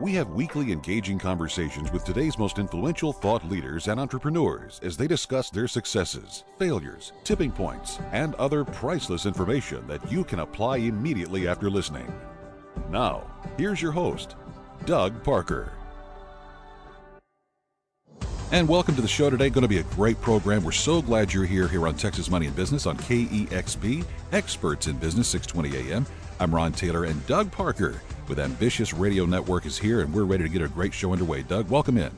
We have weekly engaging conversations with today's most influential thought leaders and entrepreneurs as they discuss their successes, failures, tipping points, and other priceless information that you can apply immediately after listening. Now, here's your host, Doug Parker. And welcome to the show today. Going to be a great program. We're so glad you're here here on Texas Money and Business on KEXB, Experts in Business, 620 AM. I'm Ron Taylor and Doug Parker with Ambitious Radio Network is here, and we're ready to get a great show underway. Doug, welcome in.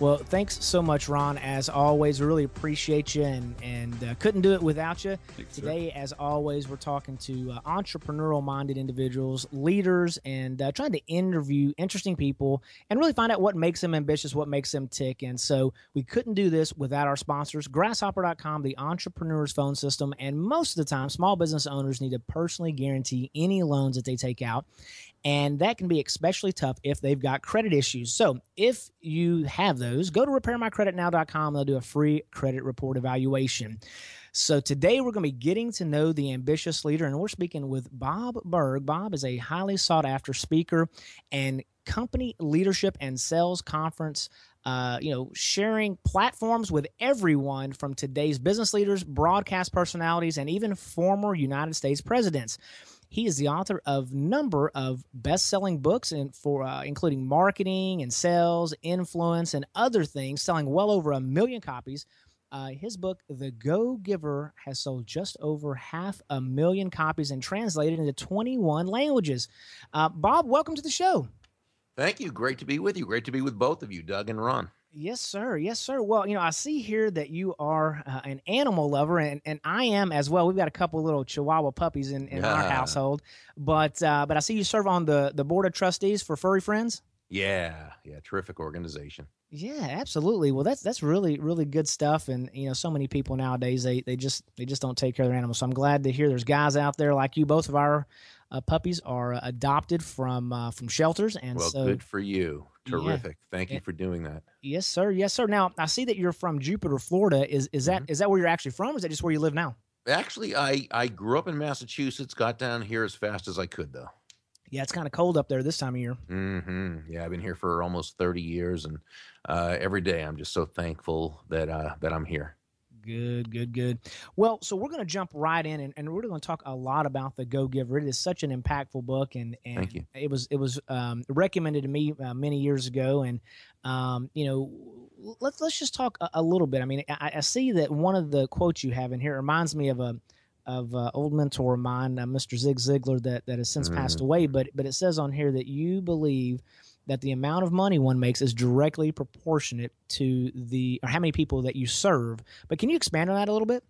Well, thanks so much, Ron. As always, really appreciate you and, and uh, couldn't do it without you. Thanks, Today, as always, we're talking to uh, entrepreneurial minded individuals, leaders, and uh, trying to interview interesting people and really find out what makes them ambitious, what makes them tick. And so we couldn't do this without our sponsors, grasshopper.com, the entrepreneur's phone system. And most of the time, small business owners need to personally guarantee any loans that they take out and that can be especially tough if they've got credit issues. So, if you have those, go to repairmycreditnow.com. They'll do a free credit report evaluation. So, today we're going to be getting to know the ambitious leader, and we're speaking with Bob Burg. Bob is a highly sought after speaker and company leadership and sales conference uh, you know, sharing platforms with everyone from today's business leaders, broadcast personalities, and even former United States presidents. He is the author of number of best-selling books, and for uh, including marketing and sales, influence, and other things, selling well over a million copies. Uh, his book, The Go Giver, has sold just over half a million copies and translated into 21 languages. Uh, Bob, welcome to the show. Thank you. Great to be with you. Great to be with both of you, Doug and Ron. Yes, sir. Yes, sir. Well, you know, I see here that you are uh, an animal lover, and, and I am as well. We've got a couple little Chihuahua puppies in, in our household, but uh, but I see you serve on the the board of trustees for Furry Friends. Yeah, yeah, terrific organization. Yeah, absolutely. Well, that's that's really really good stuff, and you know, so many people nowadays they they just they just don't take care of their animals. So I'm glad to hear there's guys out there like you. Both of our uh, puppies are adopted from uh, from shelters, and well, so good for you. Terrific. Yeah. Thank you for doing that. Yes, sir. Yes, sir. Now I see that you're from Jupiter, Florida. Is is that mm-hmm. is that where you're actually from? Or is that just where you live now? Actually, I I grew up in Massachusetts. Got down here as fast as I could, though. Yeah, it's kind of cold up there this time of year. Mm-hmm. Yeah, I've been here for almost 30 years, and uh, every day I'm just so thankful that uh, that I'm here. Good, good, good. Well, so we're going to jump right in, and, and we're going to talk a lot about the Go Giver. It is such an impactful book, and and it was it was um, recommended to me uh, many years ago, and um, you know, let's let's just talk a, a little bit. I mean, I, I, see that one of the quotes you have in here reminds me of a of uh, old mentor of mine, uh, Mr. Zig Ziglar, that that has since mm. passed away. But but it says on here that you believe that the amount of money one makes is directly proportionate to the or how many people that you serve. But can you expand on that a little bit?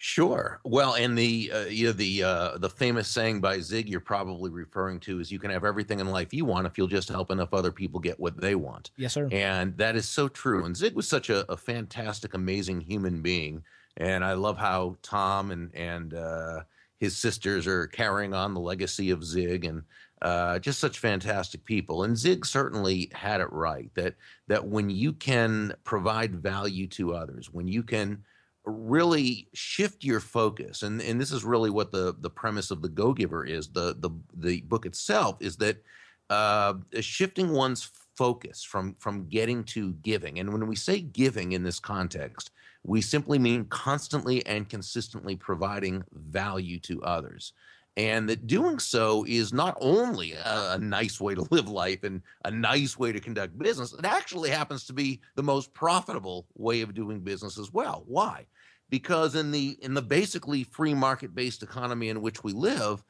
Sure. Well, and the uh, you know the uh, the famous saying by Zig you're probably referring to is you can have everything in life you want if you'll just help enough other people get what they want. Yes, sir. And that is so true. And Zig was such a, a fantastic, amazing human being. And I love how Tom and and uh, his sisters are carrying on the legacy of Zig and uh, just such fantastic people. And Zig certainly had it right that that when you can provide value to others, when you can really shift your focus, and, and this is really what the, the premise of the Go Giver is, the, the, the book itself, is that uh, shifting one's focus from, from getting to giving. And when we say giving in this context, we simply mean constantly and consistently providing value to others and that doing so is not only a, a, nice way to live life and a nice way to conduct business, it actually happens to be the most profitable way of doing business as well. Why? Because in the in the basically free market based economy in which we live,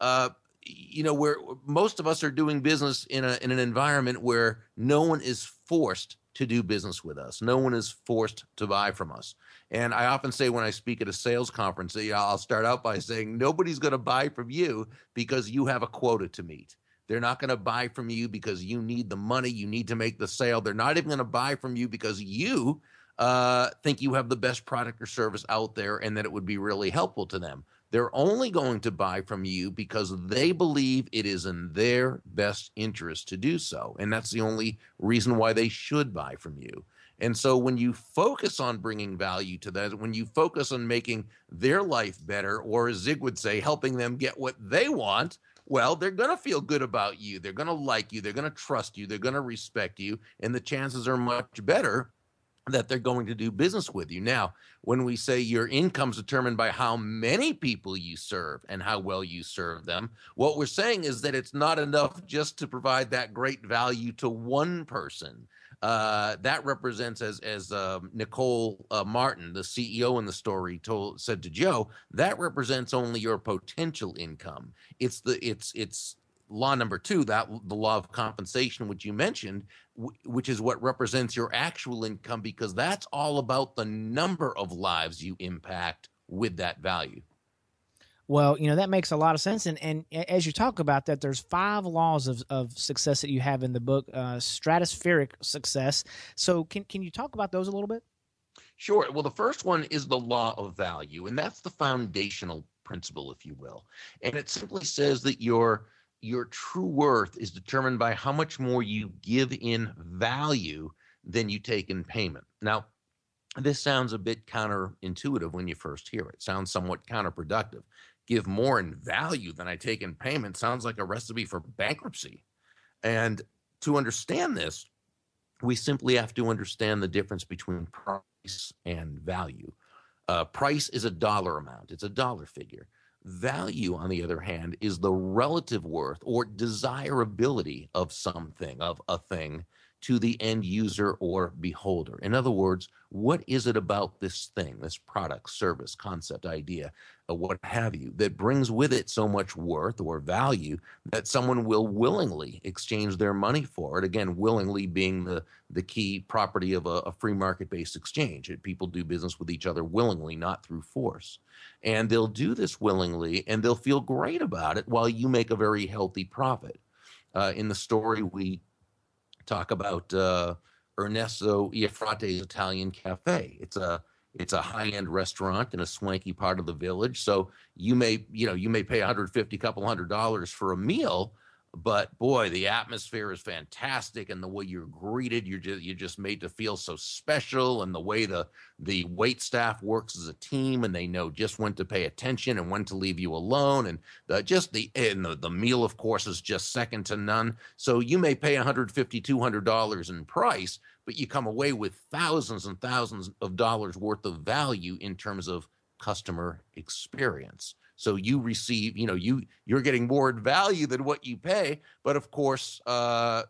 uh, you know, where most of us are doing business in a in an environment where no one is forced to do business with us. No one is forced to buy from us. And I often say when I speak at a sales conference, I'll start out by saying nobody's going to buy from you because you have a quota to meet. They're not going to buy from you because you need the money, you need to make the sale. They're not even going to buy from you because you uh, think you have the best product or service out there and that it would be really helpful to them. They're only going to buy from you because they believe it is in their best interest to do so. And that's the only reason why they should buy from you. And so when you focus on bringing value to them, when you focus on making their life better, or as Zig would say, helping them get what they want, well, they're going to feel good about you. They're going to like you. They're going to trust you. They're going to respect you. And the chances are much better that they're going to do business with you. Now, when we say your income's determined by how many people you serve and how well you serve them, what we're saying is that it's not enough just to provide that great value to one person. Uh, that represents, as as uh, Nicole uh, Martin, the CEO in the story, told said to Joe, that represents only your potential income. It's the it's it's law number two, that the law of compensation, which you mentioned, which is what represents your actual income, because that's all about the number of lives you impact with that value. Well, you know that makes a lot of sense, and and as you talk about that, there's five laws of, of success that you have in the book, uh, stratospheric success. So, can can you talk about those a little bit? Sure. Well, the first one is the law of value, and that's the foundational principle, if you will, and it simply says that your your true worth is determined by how much more you give in value than you take in payment. Now, this sounds a bit counterintuitive when you first hear it. Sounds somewhat counterproductive. Give more in value than I take in payment sounds like a recipe for bankruptcy. And to understand this, we simply have to understand the difference between price and value. Uh, price is a dollar amount, it's a dollar figure. Value, on the other hand, is the relative worth or desirability of something, of a thing, to the end user or beholder. In other words, what is it about this thing, this product, service, concept, idea, uh, what have you, that brings with it so much worth or value that someone will willingly exchange their money for it? Again, willingly being the, the key property of a, a free market based exchange. People do business with each other willingly, not through force. And they'll do this willingly and they'll feel great about it while you make a very healthy profit. Uh, in the story, we talk about uh, Ernesto Iafrate's Italian Cafe. It's a it's a high end restaurant in a swanky part of the village. So you may you know you may pay 150, couple hundred dollars for a meal, but boy, the atmosphere is fantastic, and the way you're greeted, you're just you're just made to feel so special, and the way the the wait staff works as a team, and they know just when to pay attention and when to leave you alone, and the, just the and the, the meal, of course, is just second to none. So you may pay 150 200 dollars in price, but you come away with thousands and thousands of dollars worth of value in terms of customer experience. So you receive, you know, you you're getting more in value than what you pay. But of course, uh,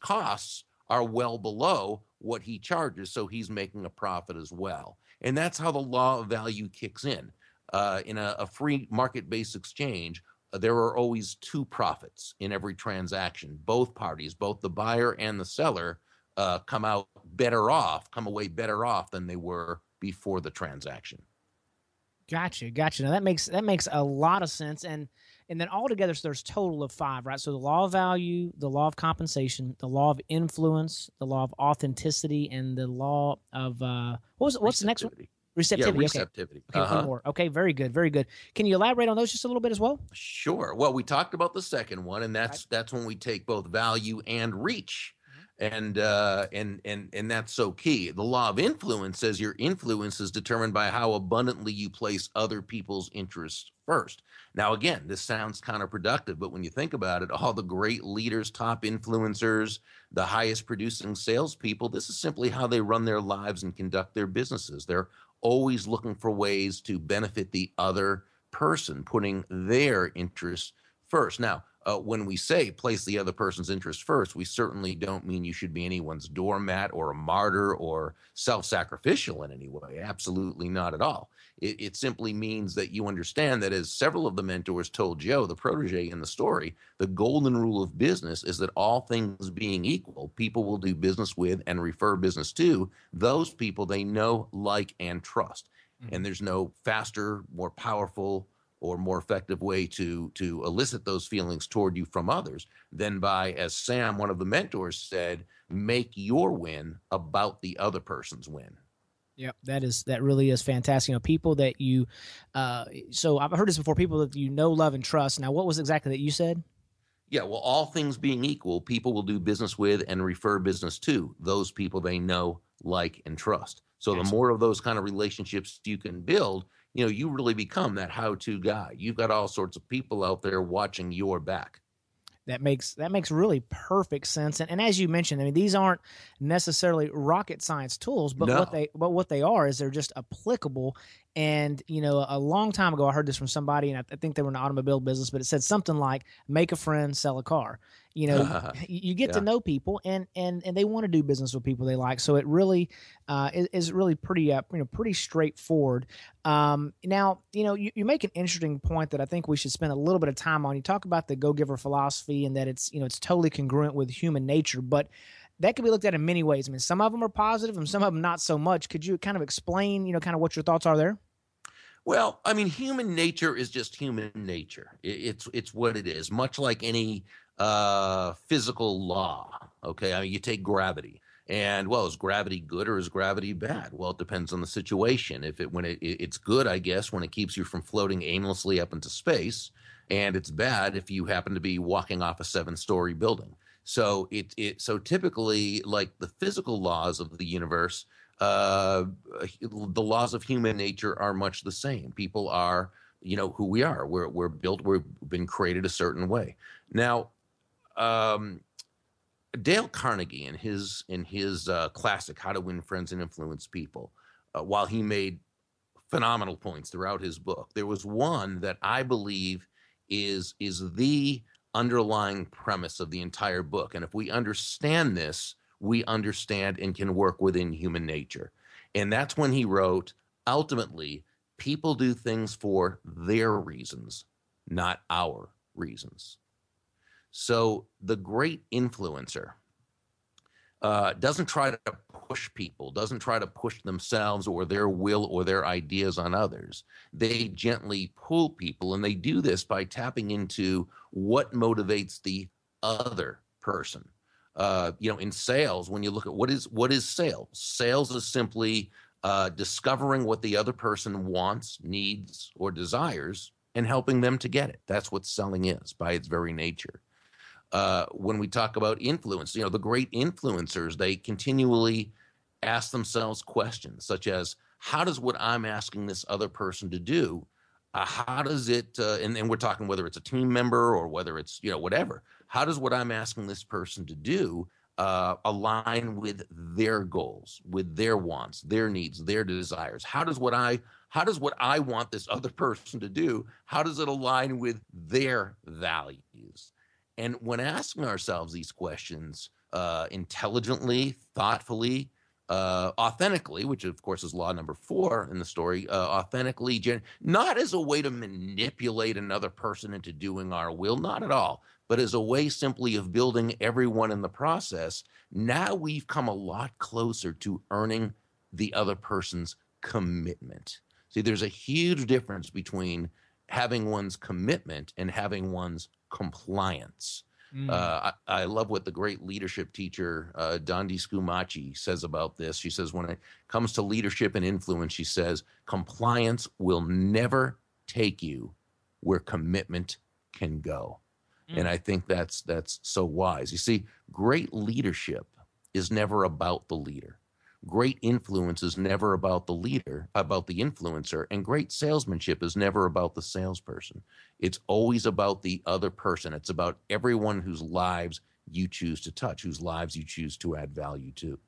costs are well below what he charges, so he's making a profit as well. And that's how the law of value kicks in. Uh, in a, a free market-based exchange, uh, there are always two profits in every transaction. Both parties, both the buyer and the seller, uh, come out better off, come away better off than they were before the transaction. Gotcha, gotcha. Now that makes that makes a lot of sense, and and then altogether, so there's total of five, right? So the law of value, the law of compensation, the law of influence, the law of authenticity, and the law of uh, what was what's the next one? Receptivity. Yeah, receptivity. Okay, okay uh-huh. more. Okay, very good, very good. Can you elaborate on those just a little bit as well? Sure. Well, we talked about the second one, and that's right. that's when we take both value and reach and uh, and and and that's so key. The law of influence says your influence is determined by how abundantly you place other people's interests first. Now, again, this sounds counterproductive, but when you think about it, all the great leaders, top influencers, the highest producing salespeople, this is simply how they run their lives and conduct their businesses. They're always looking for ways to benefit the other person, putting their interests first. Now, uh, when we say place the other person's interest first, we certainly don't mean you should be anyone's doormat or a martyr or self sacrificial in any way. Absolutely not at all. It, it, simply means that you understand that, as several of the mentors told Joe, the protege in the story, the golden rule of business is that all things being equal, people will do business with and refer business to those people they know, like, and trust. Mm-hmm. And there's no faster, more powerful, or more effective way to to elicit those feelings toward you from others than by as sam one of the mentors said make your win about the other person's win Yep, that is that really is fantastic. You know, people that you, uh, so I've heard this before. People that you know, love, and trust. Now, what was exactly that you said? Yeah, well, all things being equal, people will do business with and refer business to those people they know, like, and trust. So the more of those kind of relationships you can build, you know, you really become that how-to guy. You've got all sorts of people out there watching your back that makes that makes really perfect sense and, and as you mentioned i mean these aren't necessarily rocket science tools but no. what they but what they are is they're just applicable and you know a long time ago i heard this from somebody and i, I think they were in the automobile business but it said something like make a friend sell a car you know you get yeah. to know people and and and they want to do business with people they like so it really uh, is, is, really pretty uh, you know pretty straightforward um, now you know you, you make an interesting point that i think we should spend a little bit of time on you talk about the go giver philosophy and that it's you know it's totally congruent with human nature but that could be looked at in many ways i mean some of them are positive and some of them not so much could you kind of explain you know kind of what your thoughts are there well, I mean, human nature is just human nature. It's it's what it is. Much like any uh, physical law. Okay, I mean, you take gravity, and well, is gravity good or is gravity bad? Well, it depends on the situation. If it when it, it's good, I guess, when it keeps you from floating aimlessly up into space, and it's bad if you happen to be walking off a seven-story building. So it it so typically, like the physical laws of the universe, uh, the laws of human nature are much the same. People are you know who we are. We're we're built. We've been created a certain way. Now, um, Dale Carnegie in his in his uh, classic How to Win Friends and Influence People, uh, while he made phenomenal points throughout his book, there was one that I believe is is the underlying premise of the entire book. And if we understand this, we understand and can work within human nature. And that's when he wrote, ultimately, people do things for their reasons, not our reasons. So the great influencer uh, doesn't try to push people, doesn't try to push themselves or their will or their ideas on others. They gently pull people, and they do this by tapping into what motivates the other person. Uh, you know, in sales, when you look at what is what is sales, sales is simply uh, discovering what the other person wants, needs, or desires, and helping them to get it. That's what selling is by its very nature uh, when we talk about influence, you know, the great influencers, they continually ask themselves questions such as, how does what I'm asking this other person to do, uh, how does it, uh, and, and we're talking whether it's a team member or whether it's, you know, whatever, how does what I'm asking this person to do uh, align with their goals, with their wants, their needs, their desires? How does what I how does what I want this other person to do, how does it align with their values? And when asking ourselves these questions uh, intelligently, thoughtfully, uh, authentically, which of course is law number four in the story, uh, authentically, gen- not as a way to manipulate another person into doing our will, not at all, but as a way simply of building everyone in the process. Now we've come a lot closer to earning the other person's commitment. See, there's a huge difference between having one's commitment and having one's compliance. Mm. Uh, I, I, love what the great leadership teacher uh, Dondi Scumaci says about this. She says when it comes to leadership and influence, she says compliance will never take you where commitment can go, mm. and I think that's that's so wise. You see, great leadership is never about the leader great influence is never about the leader, about the influencer, and great salesmanship is never about the salesperson. It's always about the other person. It's about everyone whose lives you choose to touch, whose lives you choose to add value to.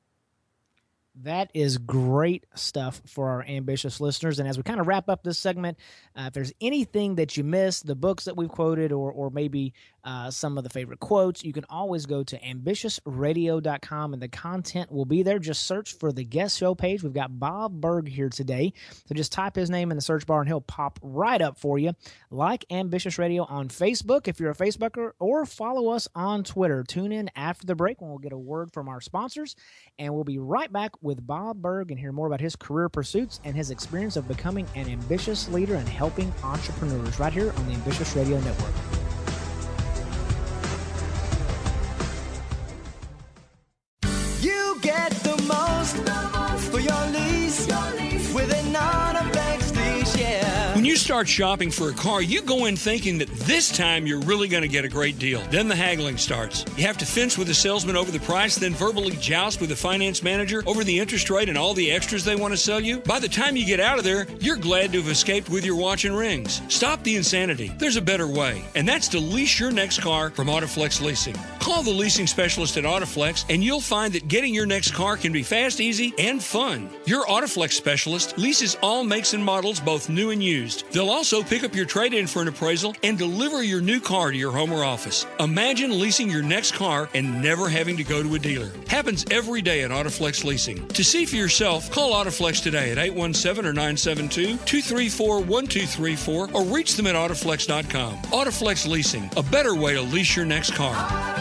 That is great stuff for our ambitious listeners. And as we kind of wrap up this segment, uh, if there's anything that you missed, the books that we've quoted, or, or maybe uh, some of the favorite quotes, you can always go to ambitiousradio.com and the content will be there. Just search for the guest show page. We've got Bob Burg here today. So just type his name in the search bar and he'll pop right up for you. Like Ambitious Radio on Facebook if you're a Facebooker, or follow us on Twitter. Tune in after the break when we'll get a word from our sponsors. And we'll be right back with Bob Burg and hear more about his career pursuits and his experience of becoming an ambitious leader and helping entrepreneurs right here on the Ambitious Radio Network. Start shopping for a car, you go in thinking that this time you're really going to get a great deal. Then the haggling starts. You have to fence with the salesman over the price, then verbally joust with the finance manager over the interest rate and all the extras they want to sell you. By the time you get out of there, you're glad to have escaped with your watch and rings. Stop the insanity. There's a better way, and that's to lease your next car from Autoflex Leasing. Call the leasing specialist at Autoflex, and you'll find that getting your next car can be fast, easy, and fun. Your Autoflex specialist leases all makes and models, both new and used. They'll also pick up your trade in for an appraisal and deliver your new car to your home or office. Imagine leasing your next car and never having to go to a dealer. Happens every day at Autoflex Leasing. To see for yourself, call Autoflex today at 817 or 972 234 1234 or reach them at Autoflex.com. Autoflex Leasing, a better way to lease your next car.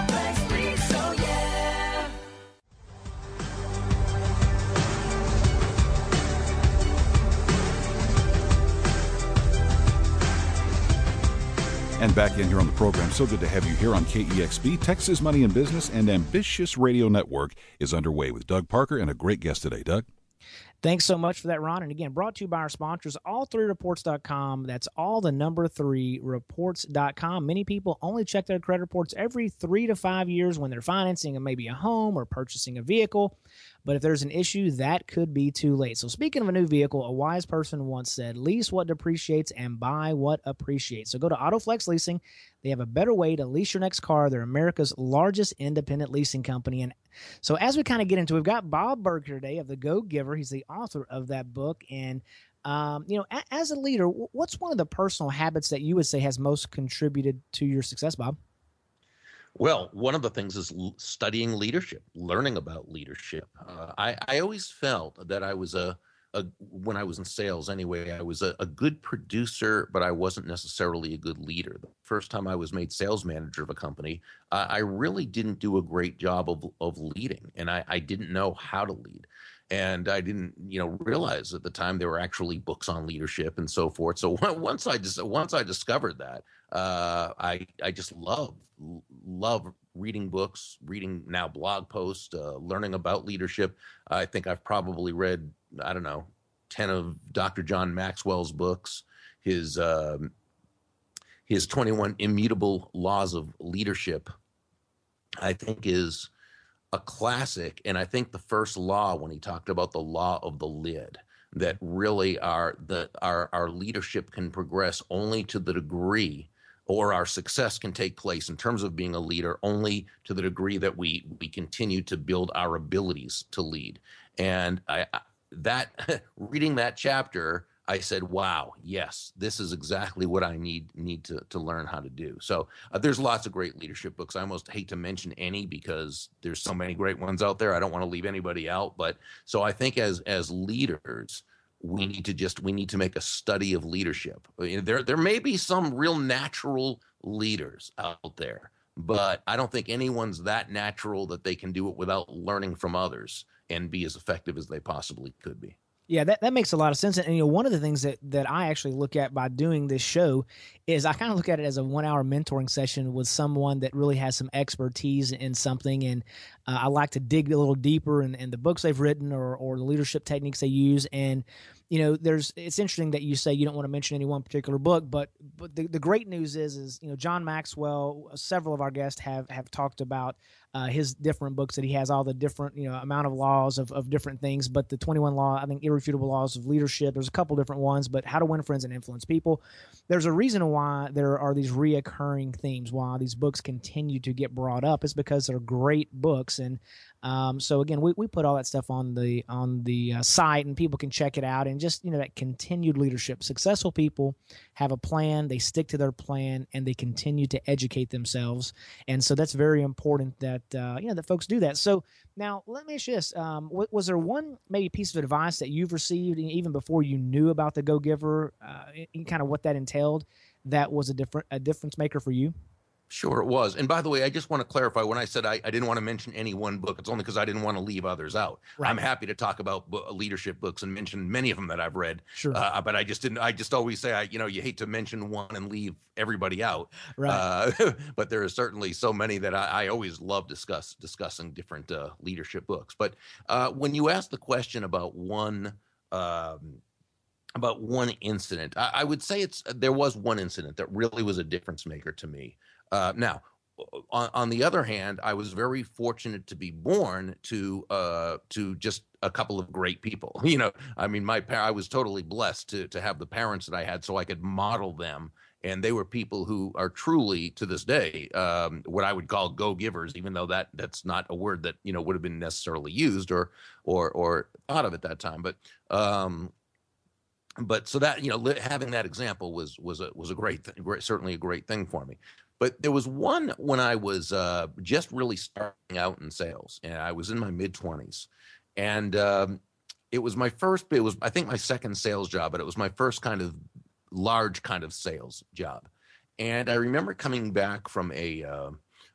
And back in here on the program. So good to have you here on KEXB. Texas Money and Business and Ambitious Radio Network is underway with Doug Parker and a great guest today. Doug? Thanks so much for that, Ron. And again, brought to you by our sponsors, all3reports.com. That's all the number three reports.com. Many people only check their credit reports every three to five years when they're financing maybe a home or purchasing a vehicle. But if there's an issue, that could be too late. So, speaking of a new vehicle, a wise person once said, lease what depreciates and buy what appreciates. So, go to Autoflex Leasing. They have a better way to lease your next car. They're America's largest independent leasing company. And so, as we kind of get into, we've got Bob Burg today of The Go Giver. He's the author of that book. And um, you know, as a leader, what's one of the personal habits that you would say has most contributed to your success, Bob? Well, one of the things is studying leadership, learning about leadership. Uh, I, I always felt that I was a, a when I was in sales anyway, I was a, a, good producer, but I wasn't necessarily a good leader. The first time I was made sales manager of a company, I really didn't do a great job of, of leading, and I, I didn't know how to lead and I didn't, you know, realize at the time there were actually books on leadership and so forth. So once I just once I discovered that, uh, I I just love love reading books, reading now blog posts, uh, learning about leadership. I think I've probably read I don't know ten of Dr. John Maxwell's books. His um, his twenty one immutable laws of leadership, I think is a classic. And I think the first law, when he talked about the law of the lid, that really our the our our leadership can progress only to the degree or our success can take place in terms of being a leader only to the degree that we we continue to build our abilities to lead and i that reading that chapter I said, "Wow, yes, this is exactly what I need need to to learn how to do." So uh, there's lots of great leadership books. I almost hate to mention any because there's so many great ones out there. I don't want to leave anybody out, but so I think as as leaders, we mm-hmm. need to just we need to make a study of leadership. There there may be some real natural leaders out there, but I don't think anyone's that natural that they can do it without learning from others and be as effective as they possibly could be. Yeah, that, that makes a lot of sense. And, and, you know, one of the things that that I actually look at by doing this show is I kind of look at it as a one hour mentoring session with someone that really has some expertise in something. And uh, I like to dig a little deeper in, in the books they've written or, or the leadership techniques they use. And you know, there's it's interesting that you say you don't want to mention any one particular book, but but the, the great news is is you know John Maxwell, several of our guests have have talked about uh, his different books that he has all the different you know amount of laws of, of different things but the 21 law i think irrefutable laws of leadership there's a couple different ones but how to win friends and influence people there's a reason why there are these reoccurring themes why these books continue to get brought up is because they're great books and um, so again, we, we put all that stuff on the on the uh, site, and people can check it out. And just you know that continued leadership. Successful people have a plan, they stick to their plan, and they continue to educate themselves. And so that's very important that uh, you know that folks do that. So now let me ask you this: um, was there one maybe piece of advice that you've received even before you knew about the Go Giver, uh, kind of what that entailed, that was a different a difference maker for you? Sure, it was. And by the way, I just want to clarify when I said I, I didn't want to mention any one book, it's only because I didn't want to leave others out. Right. I'm happy to talk about leadership books and mention many of them that I've read. Sure. Uh, but I just didn't, I just always say, I, you know, you hate to mention one and leave everybody out. Right. Uh, but there are certainly so many that I, I always love discuss discussing different uh, leadership books. But uh, when you ask the question about one, um, about one incident. I, I, would say it's there was one incident that really was a difference maker to me. Uh, now, on, on, the other hand, I was very fortunate to be born to uh, to just a couple of great people. You know, I mean, my I was totally blessed to to have the parents that I had, so I could model them. And they were people who are truly, to this day, um, what I would call go-givers, even though that that's not a word that you know would have been necessarily used or or or thought of at that time. But um, but so that you know having that example was was a was a great certainly a great thing for me but there was one when I was uh, just really starting out in sales, and I was in my mid twenties, and um, it was my first. It was I think my second sales job, but it was my first kind of large kind of sales job. And I remember coming back from a uh,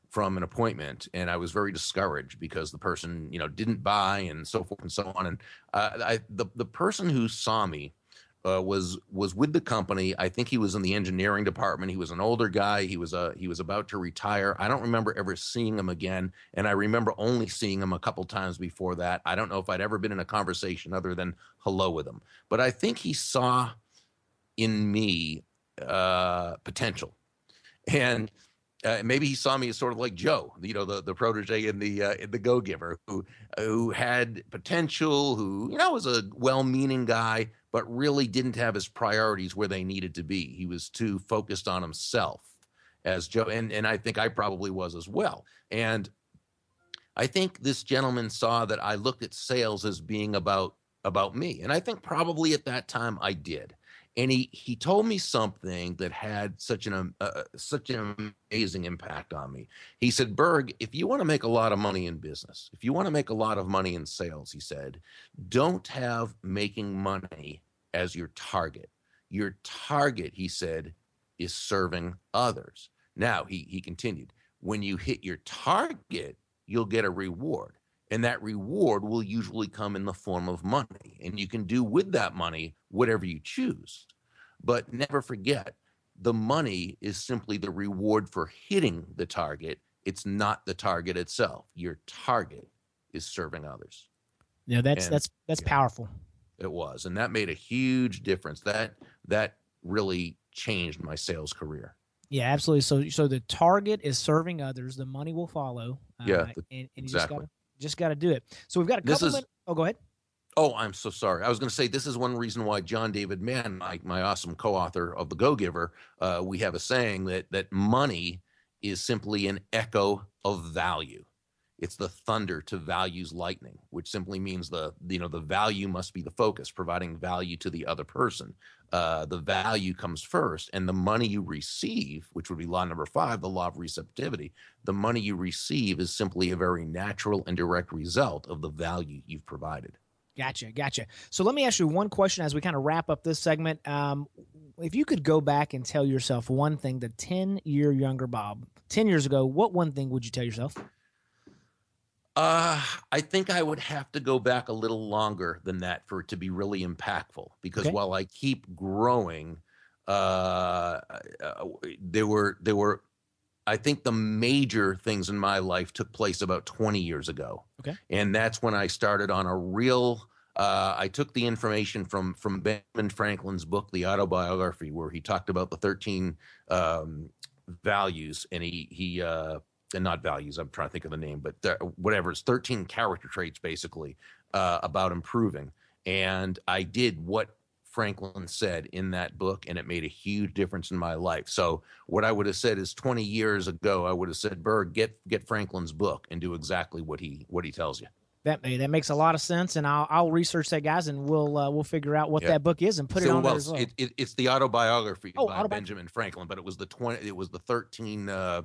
from an appointment, and I was very discouraged because the person, you know, didn't buy, and so forth and so on. And uh, I, the the person who saw me uh, was was with the company. I think he was in the engineering department. He was an older guy. He was uh, he was about to retire. I don't remember ever seeing him again, and I remember only seeing him a couple times before that. I don't know if I'd ever been in a conversation other than hello with him, but I think he saw in me uh, potential, and uh, maybe he saw me as sort of like Joe, you know, the, the protege and the uh, in the Go Giver, who who had potential, who you know was a well-meaning guy, but really didn't have his priorities where they needed to be. He was too focused on himself, as Joe, and and I think I probably was as well. And I think this gentleman saw that I looked at sales as being about about me, and I think probably at that time I did and he he told me something that had such an uh, uh, such an amazing impact on me. He said, "Burg, if you want to make a lot of money in business, if you want to make a lot of money in sales, he said, don't have making money as your target. Your target, he said, is serving others." Now he he continued, "When you hit your target, you'll get a reward." And that reward will usually come in the form of money. And you can do with that money whatever you choose. But never forget, the money is simply the reward for hitting the target. It's not the target itself. Your target is serving others. Yeah, that's and, that's that's yeah, powerful. It was, and that made a huge difference. That that really changed my sales career. Yeah, absolutely. So so the target is serving others. The money will follow. Uh, yeah, the, and, and exactly. Just got to do it. So we've got a couple. This is, minutes. Oh, go ahead. Oh, I'm so sorry. I was going to say this is one reason why John David Mann, my, my awesome co-author of The Go Giver, uh, we have a saying that that money is simply an echo of value. It's the thunder to values lightning, which simply means the you know the value must be the focus, providing value to the other person. Uh, the value comes first, and the money you receive, which would be law number five, the law of receptivity, the money you receive is simply a very natural and direct result of the value you've provided. Gotcha, gotcha. So let me ask you one question as we kind of wrap up this segment. Um, if you could go back and tell yourself one thing, the ten year younger Bob, ten years ago, what one thing would you tell yourself? Uh, I think I would have to go back a little longer than that for it to be really impactful. Because okay. while I keep growing, uh, uh, there were there were, I think the major things in my life took place about 20 years ago. Okay, and that's when I started on a real. Uh, I took the information from from Benjamin Franklin's book, The Autobiography, where he talked about the 13 um, values, and he he uh, and not values. I'm trying to think of the name, but there, whatever. It's 13 character traits basically uh, about improving. And I did what Franklin said in that book, and it made a huge difference in my life. So what I would have said is 20 years ago, I would have said, Burg, get get Franklin's book and do exactly what he what he tells you. That that makes a lot of sense, and I'll I'll research that, guys, and we'll uh, we'll figure out what that book is and put so, it on well, there as well. It, it, it's the autobiography oh, by autobi- Benjamin Franklin, but it was the twenty. It was the thirteen. Uh,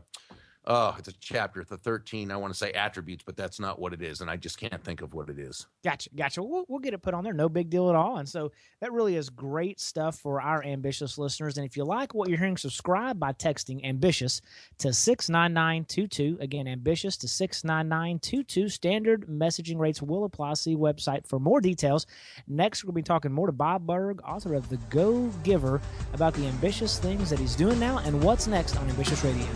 oh, it's a chapter, the 13, I want to say attributes, but that's not what it is. And I just can't think of what it is. Gotcha. Gotcha. We'll, we'll get it put on there. No big deal at all. And so that really is great stuff for our ambitious listeners. And if you like what you're hearing, subscribe by texting ambitious to 69922. Again, ambitious to 69922. Standard messaging rates will apply. See website for more details. Next, we'll be talking more to Bob Burg, author of The Go Giver, about the ambitious things that he's doing now and what's next on Ambitious Radio.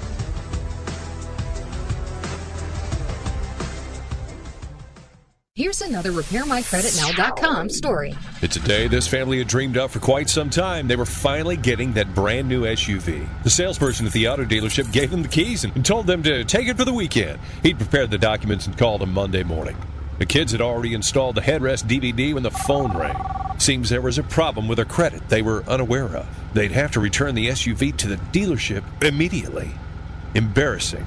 Here's another RepairMyCreditNow.com story. It's a day this family had dreamed of for quite some time. They were finally getting that brand new SUV. The salesperson at the auto dealership gave them the keys and told them to take it for the weekend. He'd prepared the documents and called them Monday morning. The kids had already installed the headrest DVD when the phone rang. Seems there was a problem with their credit they were unaware of. They'd have to return the SUV to the dealership immediately. Embarrassing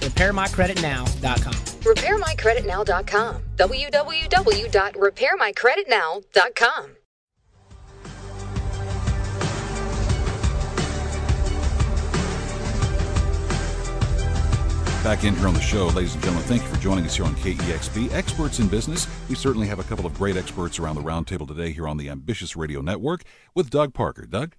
RepairMyCreditNow.com. RepairMyCreditNow.com. www.repairmycreditnow.com. Back in here on the show, ladies and gentlemen, thank you for joining us here on KEXB, Experts in Business. We certainly have a couple of great experts around the roundtable today here on the Ambitious Radio Network with Doug Parker. Doug?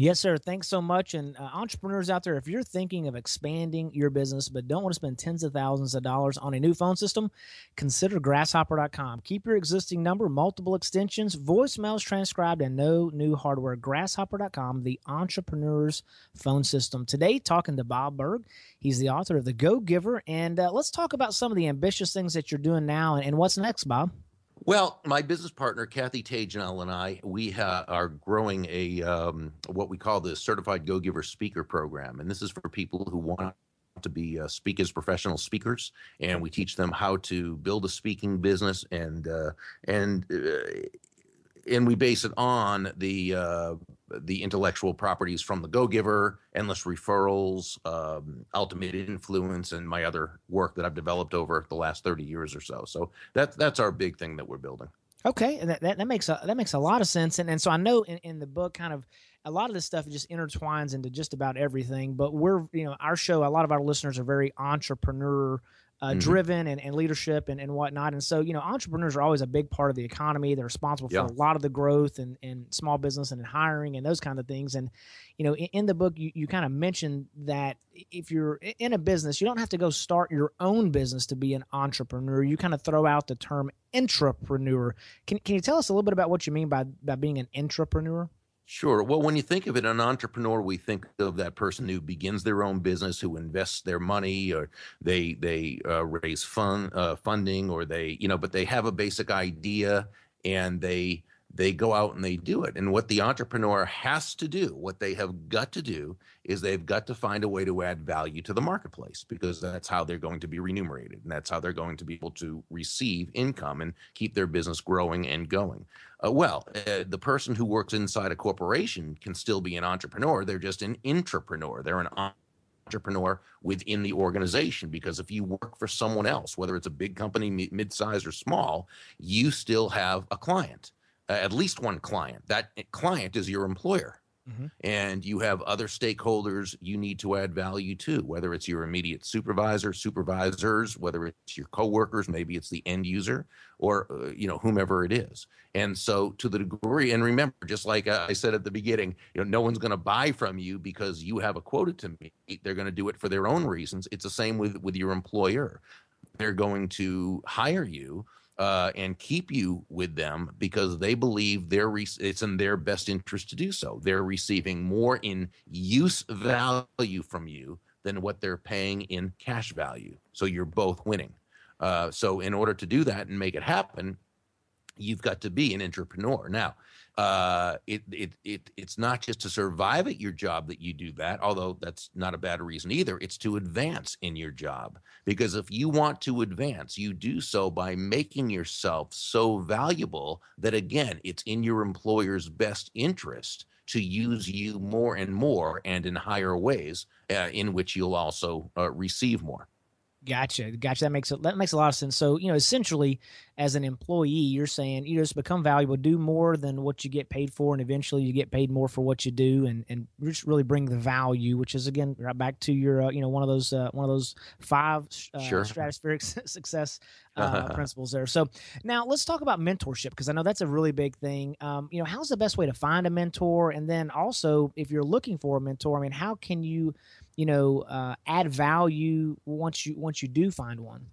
Yes, sir. Thanks so much. And uh, entrepreneurs out there, if you're thinking of expanding your business but don't want to spend tens of thousands of dollars on a new phone system, consider grasshopper.com. Keep your existing number, multiple extensions, voicemails transcribed, and no new hardware. Grasshopper.com, the entrepreneur's phone system. Today, talking to Bob Burg. He's the author of The Go Giver. And uh, let's talk about some of the ambitious things that you're doing now and, and what's next, Bob. Well, my business partner Kathy Tagenel and I, we ha- are growing a um, what we call the Certified Go Giver Speaker Program, and this is for people who want to be uh, speak as professional speakers, and we teach them how to build a speaking business and uh, and uh, and we base it on the uh, the intellectual properties from the Go Giver, endless referrals, um, ultimate influence, and my other work that I've developed over the last thirty years or so. So that's that's our big thing that we're building. Okay, that, that, that makes a that makes a lot of sense, and and so I know in, in the book, kind of a lot of this stuff just intertwines into just about everything. But we're you know our show, a lot of our listeners are very entrepreneur uh, mm-hmm. driven and, and leadership and, and whatnot. And so, you know, entrepreneurs are always a big part of the economy. They're responsible for yeah. a lot of the growth and, and small business and hiring and those kind of things. And, you know, in, in the book, you, you kind of mentioned that if you're in a business, you don't have to go start your own business to be an entrepreneur. You kind of throw out the term intrapreneur. Can, can you tell us a little bit about what you mean by, by being an intrapreneur? Sure. Well, when you think of it, an entrepreneur, we think of that person who begins their own business, who invests their money, or they they uh, raise fund uh, funding, or they you know, but they have a basic idea and they they go out and they do it. And what the entrepreneur has to do, what they have got to do, is they've got to find a way to add value to the marketplace because that's how they're going to be remunerated and that's how they're going to be able to receive income and keep their business growing and going. Uh, well, uh, the person who works inside a corporation can still be an entrepreneur. They're just an intrapreneur. They're an entrepreneur within the organization because if you work for someone else, whether it's a big company, mid-size or small, you still have a client at least one client. That client is your employer. Mm-hmm. And you have other stakeholders you need to add value to, whether it's your immediate supervisor, supervisors, whether it's your coworkers, maybe it's the end user, or uh, you know whomever it is. And so, to the degree, and remember, just like I said at the beginning, you know, no one's going to buy from you because you have a quota to meet. They're going to do it for their own reasons. It's the same with with your employer. They're going to hire you uh, and keep you with them because they believe they're re- it's in their best interest to do so. They're receiving more in use value from you than what they're paying in cash value. So you're both winning. Uh, so in order to do that and make it happen, you've got to be an entrepreneur. Now, uh, it, it, it, it's not just to survive at your job that you do that, although that's not a bad reason either. It's to advance in your job. Because if you want to advance, you do so by making yourself so valuable that, again, it's in your employer's best interest to use you more and more and in higher ways uh, in which you'll also uh, receive more. Gotcha, gotcha. That makes it that makes a lot of sense. So you know, essentially, as an employee, you're saying you just become valuable, do more than what you get paid for, and eventually you get paid more for what you do, and and just really bring the value, which is again right back to your uh, you know one of those uh, one of those five uh, Sure. stratospheric success uh, principles there. So now let's talk about mentorship because I know that's a really big thing. Um, you know, how's the best way to find a mentor, and then also if you're looking for a mentor, I mean, how can you you know uh, add value once you once you do find one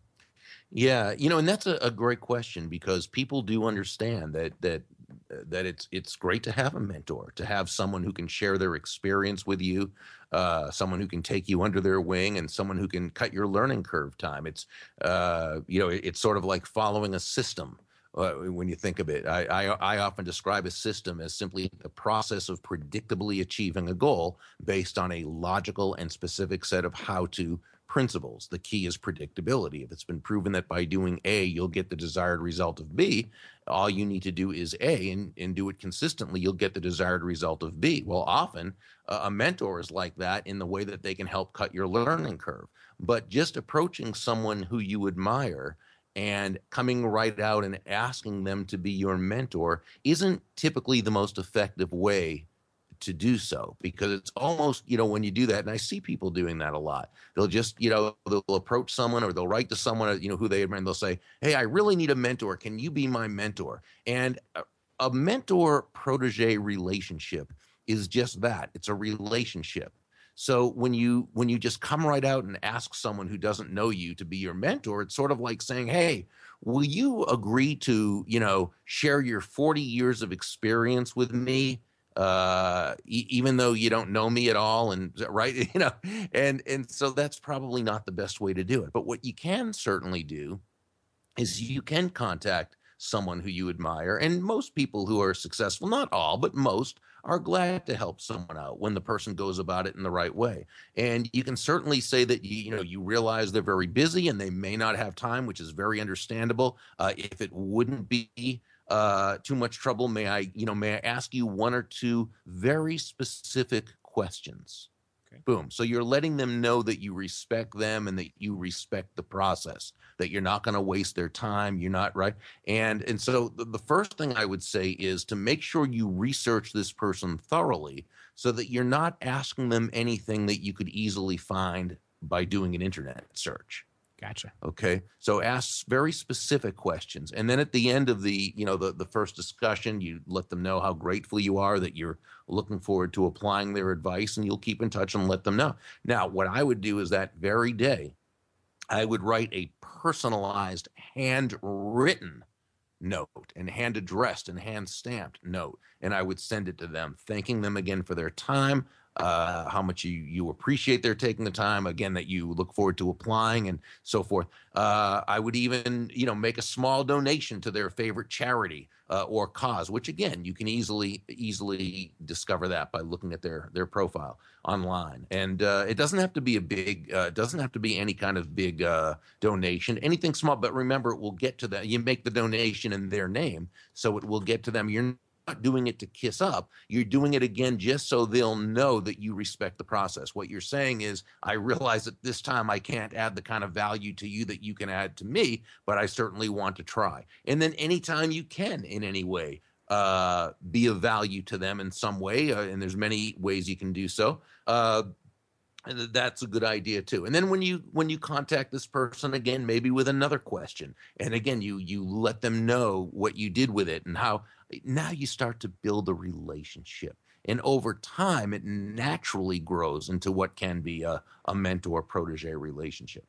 Yeah, you know, and that's a, a great question because people do understand that that uh, that it's it's great to have a mentor, to have someone who can share their experience with you, uh, someone who can take you under their wing, and someone who can cut your learning curve time. It's uh, you know, it- it's sort of like following a system. Uh, when you think of it, I, I I often describe a system as simply the process of predictably achieving a goal based on a logical and specific set of how-to principles. The key is predictability. If it's been proven that by doing A, you'll get the desired result of B, all you need to do is A and, and do it consistently, you'll get the desired result of B. Well, often a mentor is like that in the way that they can help cut your learning curve. But just approaching someone who you admire and coming right out and asking them to be your mentor isn't typically the most effective way to do so because it's almost you know when you do that and i see people doing that a lot they'll just you know they'll approach someone or they'll write to someone you know who they admire and they'll say hey i really need a mentor. Can you be my mentor? And a, a mentor protege relationship is just that. It's a relationship so when you when you just come right out and ask someone who doesn't know you to be your mentor it's sort of like saying hey will you agree to you know share your 40 years of experience with me uh e- even though you don't know me at all? And right you know and and so that's probably not the best way to do it. But what you can certainly do is you can contact someone who you admire and most people who are successful not all but most are glad to help someone out when the person goes about it in the right way. And you can certainly say that you, you know you realize they're very busy and they may not have time which is very understandable. Uh, if it wouldn't be uh, too much trouble may i you know may i ask you one or two very specific questions Okay. boom. So you're letting them know that you respect them and that you respect the process that you're not going to waste their time you're not right? And and so the, the first thing i would say is to make sure you research this person thoroughly so that you're not asking them anything that you could easily find by doing an internet search gotcha. Okay? So ask very specific questions and then at the end of the you know the, the first discussion you let them know how grateful you are that you're looking forward to applying their advice and you'll keep in touch and let them know. Now what i would do is that very day i would write a personalized handwritten note and hand addressed and hand stamped note and i would send it to them thanking them again for their time uh, how much you, you appreciate their taking the time again that you look forward to applying and so forth. Uh, i would even you know make a small donation to their favorite charity uh, or cause which again you can easily easily discover that by looking at their their profile online. And uh, it doesn't have to be a big uh, it doesn't have to be any kind of big uh, donation anything small but remember it will get to them you make the donation in their name so it will get to them. You're not doing it to kiss up. You're doing it again just so they'll know that you respect the process. What you're saying is, I realize that this time I can't add the kind of value to you that you can add to me, but I certainly want to try. And then anytime you can in any way uh, be of value to them in some way, uh, and there's many ways you can do so. Uh, that's a good idea too and then when you when you contact this person again maybe with another question and again you you let them know what you did with it and how now you start to build a relationship and over time it naturally grows into what can be a, a mentor protege relationship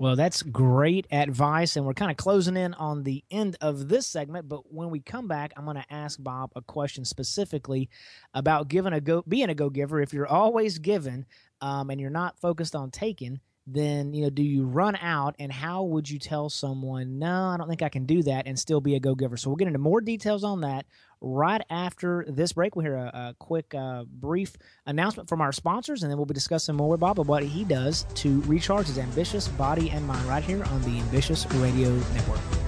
Well, that's great advice. And we're kind of closing in on the end of this segment. But when we come back, I'm going to ask Bob a question specifically about giving a go, being a go giver. If you're always giving um, and you're not focused on taking, then you know, do you run out? And how would you tell someone, no, I don't think I can do that, and still be a go giver? So we'll get into more details on that right after this break. We'll hear a, a quick, uh, brief announcement from our sponsors, and then we'll be discussing more with Bob about what he does to recharge his ambitious body and mind right here on the Ambitious Radio Network.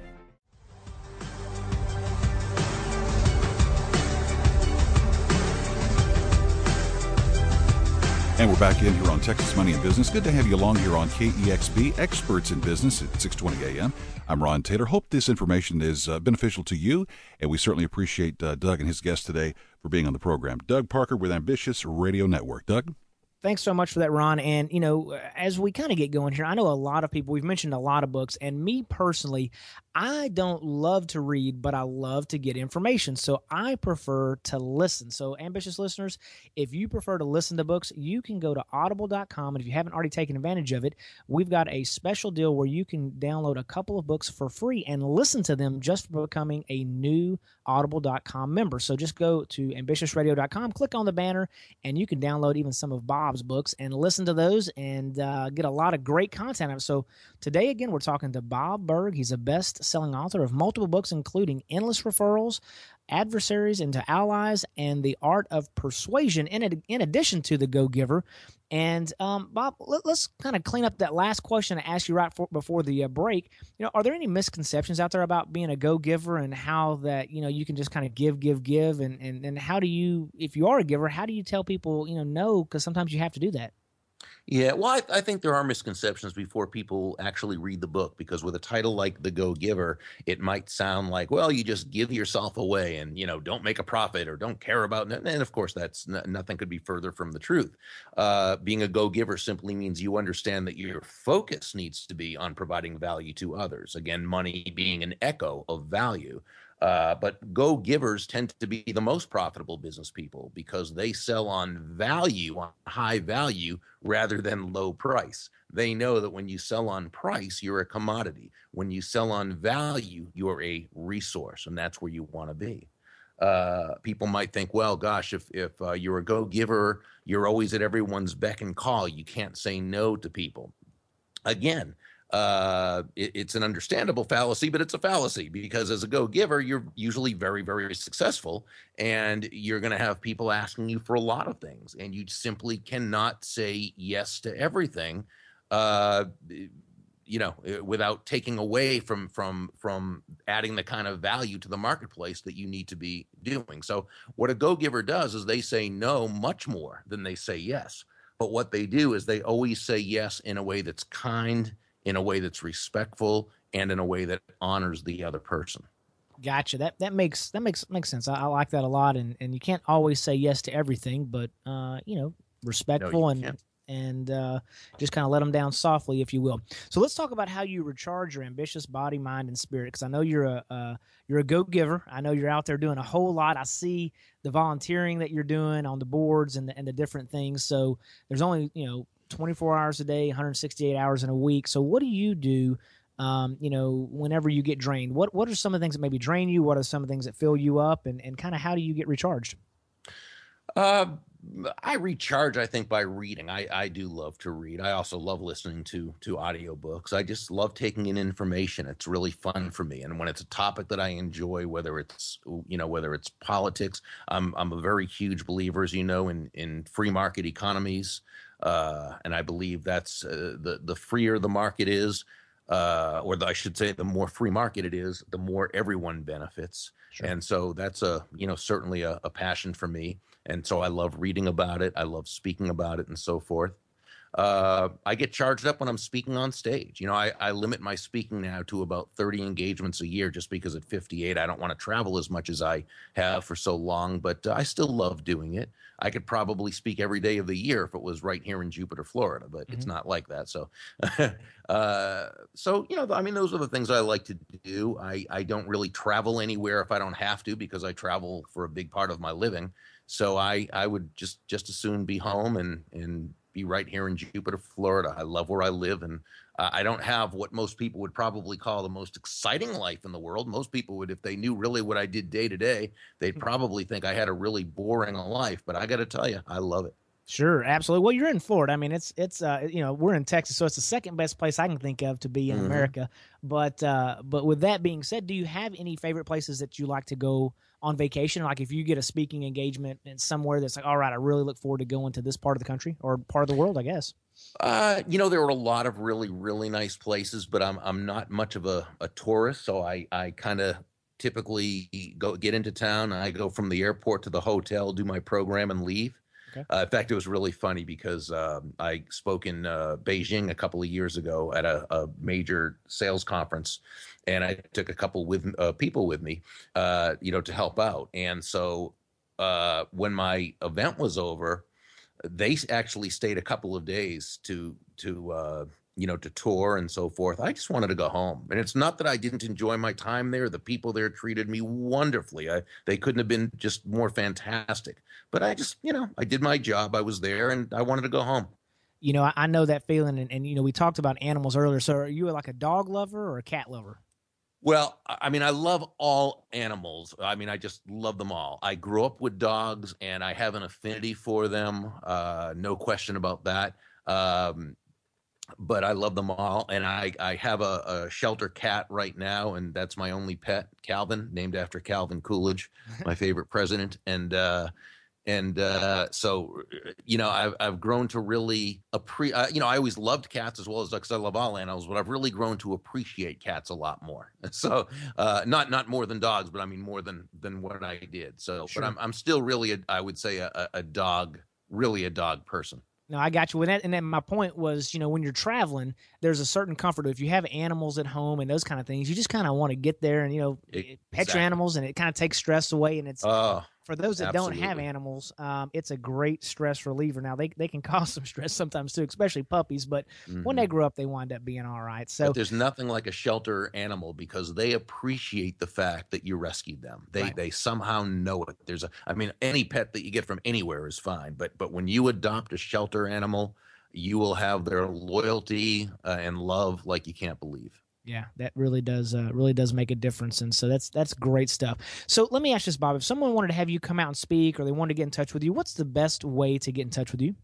Back in here on Texas Money and Business. Good to have you along here on KEXB, Experts in Business at 620 a.m. I'm Ron Taylor. Hope this information is uh, beneficial to you, and we certainly appreciate uh, Doug and his guest today for being on the program. Doug Parker with Ambitious Radio Network. Doug? Thanks so much for that, Ron. And, you know, as we kind of get going here, I know a lot of people, we've mentioned a lot of books, and me personally, I don't love to read, but I love to get information. So I prefer to listen. So, ambitious listeners, if you prefer to listen to books, you can go to audible.com. And if you haven't already taken advantage of it, we've got a special deal where you can download a couple of books for free and listen to them just for becoming a new audible.com member. So just go to ambitiousradio.com, click on the banner, and you can download even some of Bob's books and listen to those and uh, get a lot of great content. Out. So today, again, we're talking to Bob Burg. He's a best selling author of multiple books, including Endless Referrals, Adversaries into Allies, and The Art of Persuasion, in, in addition to The Go Giver. And um, Bob, let, us kind of clean up that last question I asked you right for, before the uh, break. You know, are there any misconceptions out there about being a go giver and how that you know you can just kind of give, give, give, and and and how do you, if you are a giver, how do you tell people you know no? Because sometimes you have to do that. Yeah, well, I, I, think there are misconceptions before people actually read the book because with a title like The Go Giver, it might sound like, well, you just give yourself away and you know don't make a profit or don't care about. it. And of course, that's nothing could be further from the truth. Uh, being a go giver simply means you understand that your focus needs to be on providing value to others. Again, money being an echo of value. Uh, but go givers tend to be the most profitable business people because they sell on value, on high value, rather than low price. They know that when you sell on price, you're a commodity. When you sell on value, you're a resource, and that's where you want to be. Uh, people might think, well, gosh, if if uh, you're a go giver, you're always at everyone's beck and call. You can't say no to people. Again, uh, it, it's an understandable fallacy, but it's a fallacy because as a go giver, you're usually very, very successful and you're going to have people asking you for a lot of things. And you simply cannot say yes to everything. Uh, you know eh, without taking away from from from adding the kind of value to the marketplace that you need to be doing so what a go giver does is they say no much more than they say yes but what they do is they always say yes in a way that's kind in a way that's respectful and in a way that honors the other person. Gotcha. That that makes that makes makes sense. I, I like that a lot. And and you can't always say yes to everything, but uh, you know, respectful no, and can't. and uh, just kind of let them down softly, if you will. So let's talk about how you recharge your ambitious body, mind, and spirit. Because I know you're a uh, you're a go giver. I know you're out there doing a whole lot. I see the volunteering that you're doing on the boards and the, and the different things. So there's only you know 24 hours a day, 168 hours in a week. So what do you do? Um, you know, whenever you get drained, what what are some of the things that maybe drain you? What are some of the things that fill you up, and and kind of how do you get recharged? Uh, I recharge, I think, by reading. I, I do love to read. I also love listening to to audiobooks. I just love taking in information. It's really fun for me. And when it's a topic that I enjoy, whether it's you know whether it's politics, I'm I'm a very huge believer, as you know, in in free market economies. Uh, and I believe that's uh, the the freer the market is, uh, or the, I should say, the more free market it is, the more everyone benefits. Sure. And so that's a you know certainly a, a, passion for me. And so I love reading about it. I love speaking about it, and so forth. Uh, I get charged up when I'm speaking on stage. You know, I, I limit my speaking now to about 30 engagements a year just because at 58, I don't want to travel as much as I have for so long, but uh, I still love doing it. I could probably speak every day of the year if it was right here in Jupiter, Florida, but mm-hmm. it's not like that. So, uh, so you know, I mean, those are the things I like to do. I I don't really travel anywhere if I don't have to because I travel for a big part of my living. So I I would just just as soon be home and and be right here in Jupiter, Florida. I love where I live, and uh, I don't have what most people would probably call the most exciting life in the world. Most people would, if they knew really what I did day to day, they'd hmm. probably think I had a really boring life. But I got to tell you, I love it. Sure, absolutely. Well, you're in Florida. I mean, it's it's uh, you know we're in Texas, so it's the second best place I can think of to be in mm-hmm. America. But uh, but with that being said, do you have any favorite places that you like to go on vacation? Like if you get a speaking engagement in somewhere that's like, all right, I really look forward to going to this part of the country or part of the world, I guess. Uh, you know, there are a lot of really, really nice places, but I'm I'm not much of a, a tourist, so I I kind of typically go get into town. I go from the airport to the hotel, do my program, and leave. Okay. Uh, in fact, it was really funny because um, I spoke in uh, Beijing a couple of years ago at a, a, major sales conference, and I took a couple with uh, people with me, uh, you know, to help out. And so uh, when my event was over, they actually stayed a couple of days to to uh, you know, to tour and so forth. I just wanted to go home. And it's not that I didn't enjoy my time there. The people there treated me wonderfully. I, they couldn't have been just more fantastic. But I just, you know, I did my job. I was there and I wanted to go home. You know, I, I know that feeling. And, and, you know, we talked about animals earlier. So are you like a dog lover or a cat lover? Well, I mean, I love all animals. I mean, I just love them all. I grew up with dogs and I have an affinity for them. Uh, no question about that. Um, but I love them all. And I, I have a, a, shelter cat right now, and that's my only pet, Calvin, named after Calvin Coolidge, my favorite president. And uh, and uh, so, you know, I've I've grown to really appreciate. Uh, you know, I always loved cats as well as because I love all animals, but I've really grown to appreciate cats a lot more. So, uh, not not more than dogs, but I mean more than than what I did. So, sure. but I'm I'm still really, a, I would say, a, a dog, really a dog person. No, I got you with that. And then my point was, you know, when you're traveling, there's a certain comfort. If you have animals at home and those kind of things, you just kind of want to get there and, you know, pet your animals and it kind of takes stress away. And it's, uh, for those that Absolutely. don't have animals, um, it's a great stress reliever. Now they, they can cause some stress sometimes too, especially puppies. But mm-hmm. when they mm-hmm. grow up, they wind up being all right. So but there's nothing like a shelter animal because they appreciate the fact that you rescued them. They right. they somehow know it. There's a I mean any pet that you get from anywhere is fine, but but when you adopt a shelter animal, you will have their loyalty uh, and love like you can't believe. Yeah, that really does uh, really does make a difference, and so that's that's great stuff. So let me ask this, Bob: If someone wanted to have you come out and speak, or they wanted to get in touch with you, what's the best way to get in touch with you?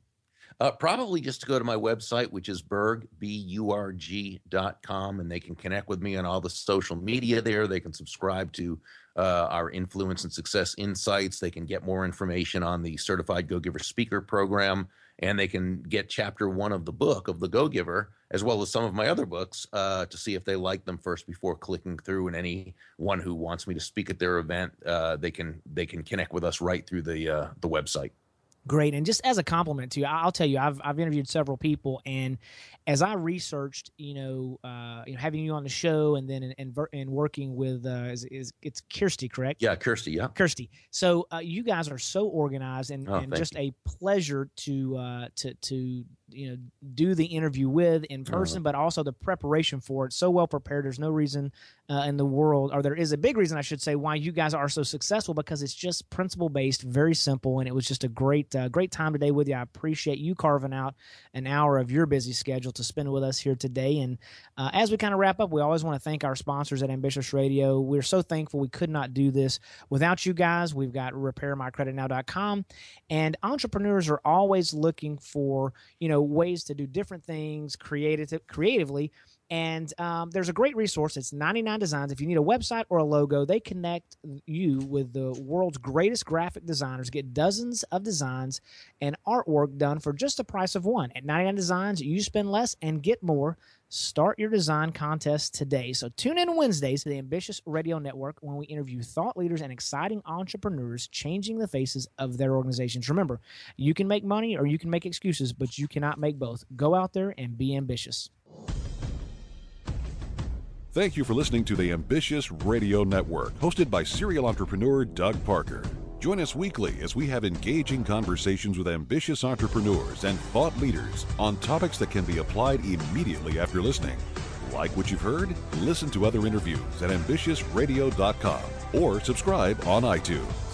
Uh, probably just to go to my website, which is burg, B-U-R-G dot com, and they can connect with me on all the social media there. They can subscribe to uh, our Influence and Success Insights. They can get more information on the Certified Go Giver Speaker Program and they can get chapter one of the book of the Go Giver, as well as some of my other books, uh, to see if they like them first before clicking through. And anyone who wants me to speak at their event, uh, they can they can connect with us right through the uh, the website great. And just as a compliment to you, I'll tell you, I've, I've interviewed several people, and as I researched, you know, uh, you know, having you on the show, and then and and working with uh, is, is it's Kirsty, correct? Yeah, Kirsty. Yeah, Kirsty. So uh, you guys are so organized, and, oh, and just you. a pleasure to uh, to to you know do the interview with in uh-huh. person, but also the preparation for it. So well prepared. There's no reason uh, in the world, or there is a big reason, I should say, why you guys are so successful because it's just principle based, very simple, and it was just a great uh, great time today with you. I appreciate you carving out an hour of your busy schedule to spend with us here today. And uh, as we kind of wrap up, we always want to thank our sponsors at Ambitious Radio. We're so thankful we could not do this without you guys. We've got RepairMyCreditNow.com, and entrepreneurs are always looking for you know ways to do different things creative creatively And um, there's a great resource. It's 99 Designs. If you need a website or a logo, they connect you with the world's greatest graphic designers. Get dozens of designs and artwork done for just the price of one. At 99 Designs, you spend less and get more. Start your design contest today. So tune in Wednesdays to the Ambitious Radio Network when we interview thought leaders and exciting entrepreneurs changing the faces of their organizations. Remember, you can make money or you can make excuses, but you cannot make both. Go out there and be ambitious. Thank you for listening to the Ambitious Radio Network, hosted by serial entrepreneur Doug Parker. Join us weekly as we have engaging conversations with ambitious entrepreneurs and thought leaders on topics that can be applied immediately after listening. Like what you've heard? Listen to other interviews at ambitiousradio.com or subscribe on iTunes.